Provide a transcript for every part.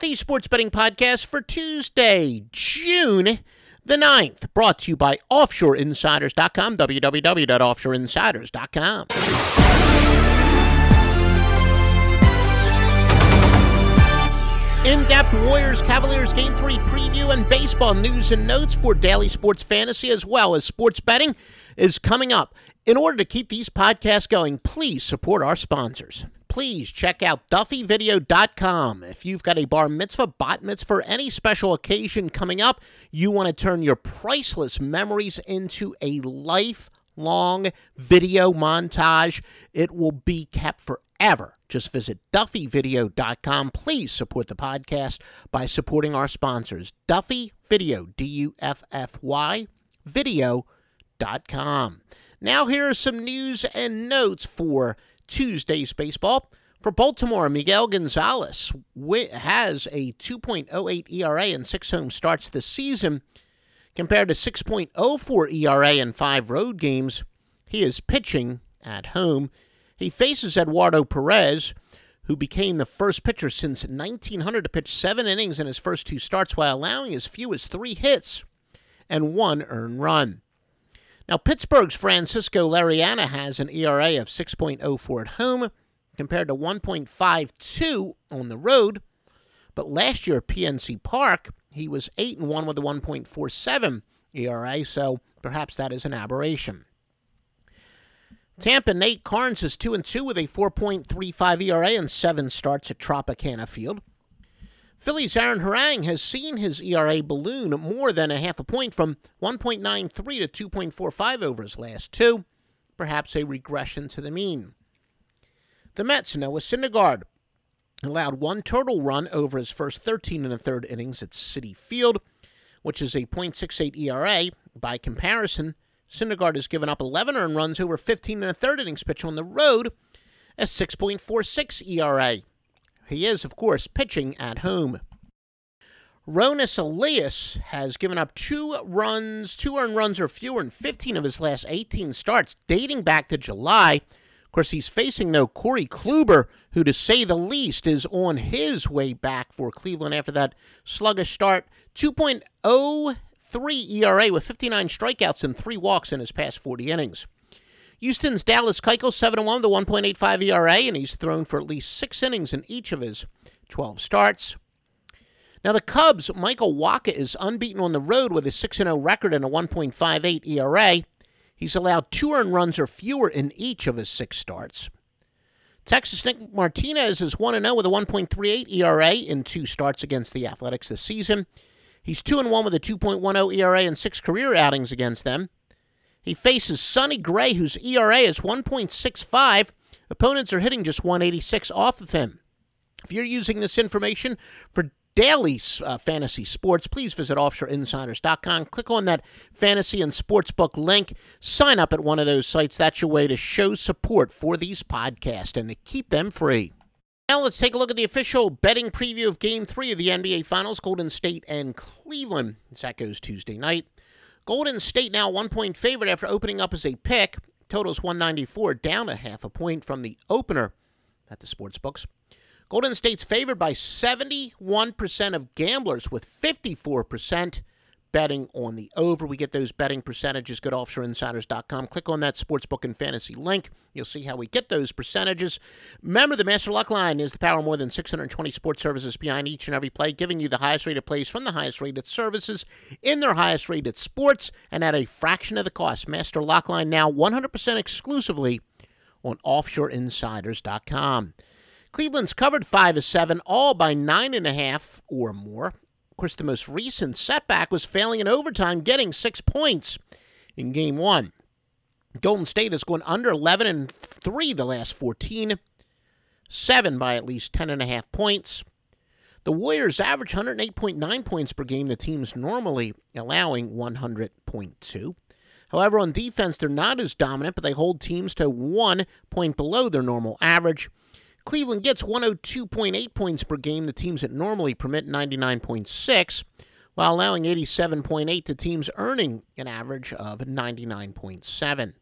The Sports Betting Podcast for Tuesday, June the 9th, brought to you by OffshoreInsiders.com, www.offshoreinsiders.com. In-depth Warriors Cavaliers Game 3 preview and baseball news and notes for daily sports fantasy as well as sports betting is coming up. In order to keep these podcasts going, please support our sponsors. Please check out DuffyVideo.com. If you've got a bar mitzvah, bat mitzvah, any special occasion coming up, you want to turn your priceless memories into a lifelong video montage. It will be kept forever. Just visit DuffyVideo.com. Please support the podcast by supporting our sponsors. Duffy Video, D U F F Y, video.com. Now, here are some news and notes for Tuesday's baseball. For Baltimore, Miguel Gonzalez has a 2.08 ERA in six home starts this season, compared to 6.04 ERA in five road games. He is pitching at home. He faces Eduardo Perez, who became the first pitcher since 1900 to pitch seven innings in his first two starts while allowing as few as three hits and one earned run. Now, Pittsburgh's Francisco Liriano has an ERA of 6.04 at home compared to 1.52 on the road. But last year at PNC Park, he was 8 and 1 with a 1.47 ERA, so perhaps that is an aberration. Tampa Nate Karns is 2 and 2 with a 4.35 ERA and 7 starts at Tropicana Field. Phillies' Aaron Harang has seen his ERA balloon more than a half a point from 1.93 to 2.45 over his last two, perhaps a regression to the mean. The Mets' Noah Syndergaard allowed one total run over his first 13 and a third innings at Citi Field, which is a .68 ERA. By comparison, Syndergaard has given up 11 earned runs over 15 and a third innings pitched on the road, a 6.46 ERA. He is, of course, pitching at home. Roenis Elias has given up two runs, two earned runs or fewer in 15 of his last 18 starts, dating back to July. Of course, he's facing though, Corey Kluber, who, to say the least, is on his way back for Cleveland after that sluggish start. 2.03 ERA with 59 strikeouts and three walks in his past 40 innings. Houston's Dallas Keuchel 7 1 with a 1.85 ERA, and he's thrown for at least six innings in each of his 12 starts. Now, the Cubs, Michael Wacha is unbeaten on the road with a 6 0 record and a 1.58 ERA. He's allowed two earned runs or fewer in each of his six starts. Texas Nick Martinez is 1 0 with a 1.38 ERA in two starts against the Athletics this season. He's 2 1 with a 2.10 ERA in six career outings against them. He faces Sonny Gray, whose ERA is 1.65. Opponents are hitting just 186 off of him. If you're using this information for daily uh, fantasy sports, please visit offshoreinsiders.com. Click on that fantasy and sportsbook link. Sign up at one of those sites. That's your way to show support for these podcasts and to keep them free. Now let's take a look at the official betting preview of Game 3 of the NBA Finals, Golden State and Cleveland. That goes Tuesday night. Golden State now one point favorite after opening up as a pick. Totals 194, down a half a point from the opener at the sports books. Golden State's favored by 71% of gamblers, with 54% betting on the over. We get those betting percentages. Go to offshoreinsiders.com. Click on that sportsbook and fantasy link. You'll see how we get those percentages. Remember, the Master Luck Line is the power of more than 620 sports services behind each and every play, giving you the highest rated plays from the highest rated services in their highest rated sports and at a fraction of the cost. Master Luck Line now 100% exclusively on offshoreinsiders.com. Cleveland's covered 5 to 7, all by 9.5 or more course, the most recent setback was failing in overtime, getting six points in game one. Golden State has gone under 11 and 3 the last 14, seven by at least 10 and a half points. The The Warriors average 108.9 points per game, the team's normally allowing 100.2. However, on defense, they're not as dominant, but they hold teams to one point below their normal average. Cleveland gets 102.8 points per game, the teams that normally permit 99.6, while allowing 87.8 to teams earning an average of 99.7.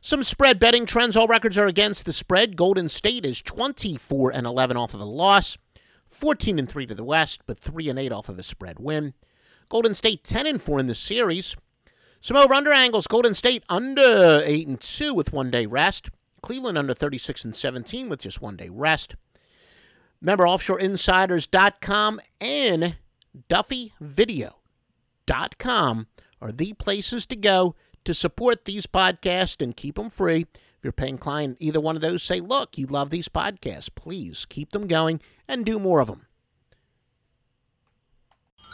Some spread betting trends. All records are against the spread. Golden State is 24 and 11 off of a loss, 14 and 3 to the West, but 3 and 8 off of a spread win. Golden State 10 and 4 in the series. Some over under angles. Golden State under 8 and 2 with one day rest. Cleveland under 36 and 17 with just one day rest. Remember, offshoreinsiders.com and duffyvideo.com are the places to go to support these podcasts and keep them free. If you're paying client either one of those, say, look, you love these podcasts. Please keep them going and do more of them.